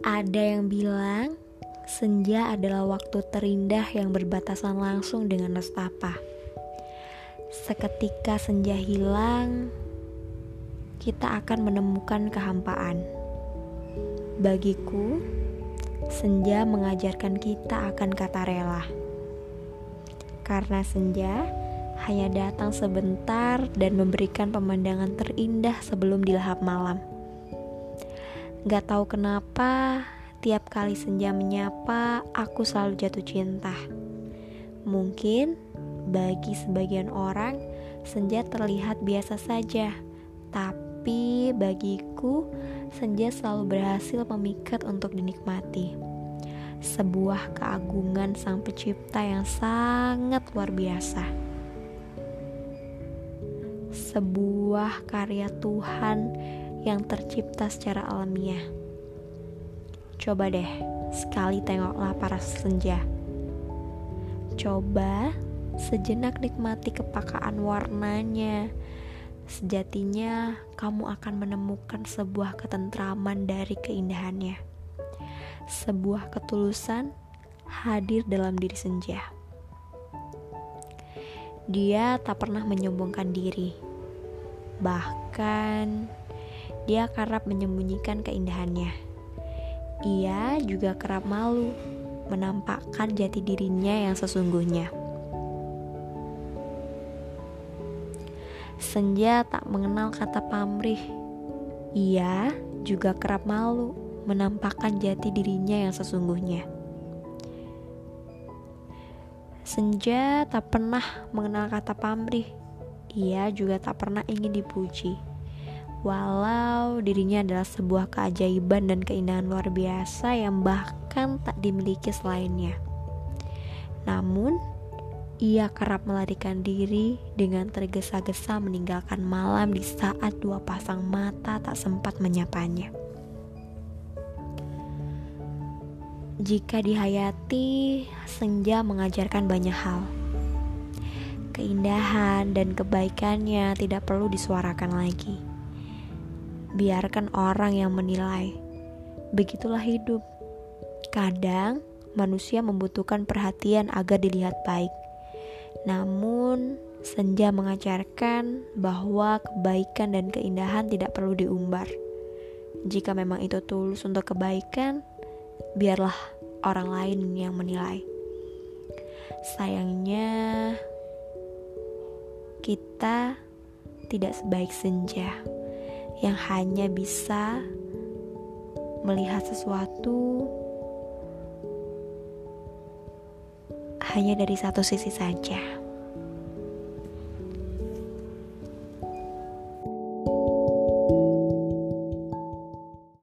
Ada yang bilang senja adalah waktu terindah yang berbatasan langsung dengan nestapa. Seketika senja hilang, kita akan menemukan kehampaan. Bagiku, senja mengajarkan kita akan kata rela. Karena senja hanya datang sebentar dan memberikan pemandangan terindah sebelum dilahap malam. Gak tahu kenapa, tiap kali senja menyapa, aku selalu jatuh cinta. Mungkin bagi sebagian orang, senja terlihat biasa saja, tapi bagiku, senja selalu berhasil memikat untuk dinikmati. Sebuah keagungan Sang Pencipta yang sangat luar biasa. Sebuah karya Tuhan yang tercipta secara alamiah. Coba deh, sekali tengoklah para senja. Coba sejenak nikmati kepakaan warnanya. Sejatinya, kamu akan menemukan sebuah ketentraman dari keindahannya. Sebuah ketulusan hadir dalam diri senja. Dia tak pernah menyombongkan diri, bahkan dia kerap menyembunyikan keindahannya. Ia juga kerap malu menampakkan jati dirinya yang sesungguhnya. Senja tak mengenal kata pamrih. Ia juga kerap malu menampakkan jati dirinya yang sesungguhnya. Senja tak pernah mengenal kata pamrih. Ia juga tak pernah ingin dipuji. Walau dirinya adalah sebuah keajaiban dan keindahan luar biasa yang bahkan tak dimiliki selainnya. Namun, ia kerap melarikan diri dengan tergesa-gesa meninggalkan malam di saat dua pasang mata tak sempat menyapanya. Jika dihayati, senja mengajarkan banyak hal. Keindahan dan kebaikannya tidak perlu disuarakan lagi. Biarkan orang yang menilai. Begitulah hidup. Kadang manusia membutuhkan perhatian agar dilihat baik namun, senja mengajarkan bahwa kebaikan dan keindahan tidak perlu diumbar. Jika memang itu tulus untuk kebaikan, biarlah orang lain yang menilai. Sayangnya, kita tidak sebaik senja yang hanya bisa melihat sesuatu hanya dari satu sisi saja.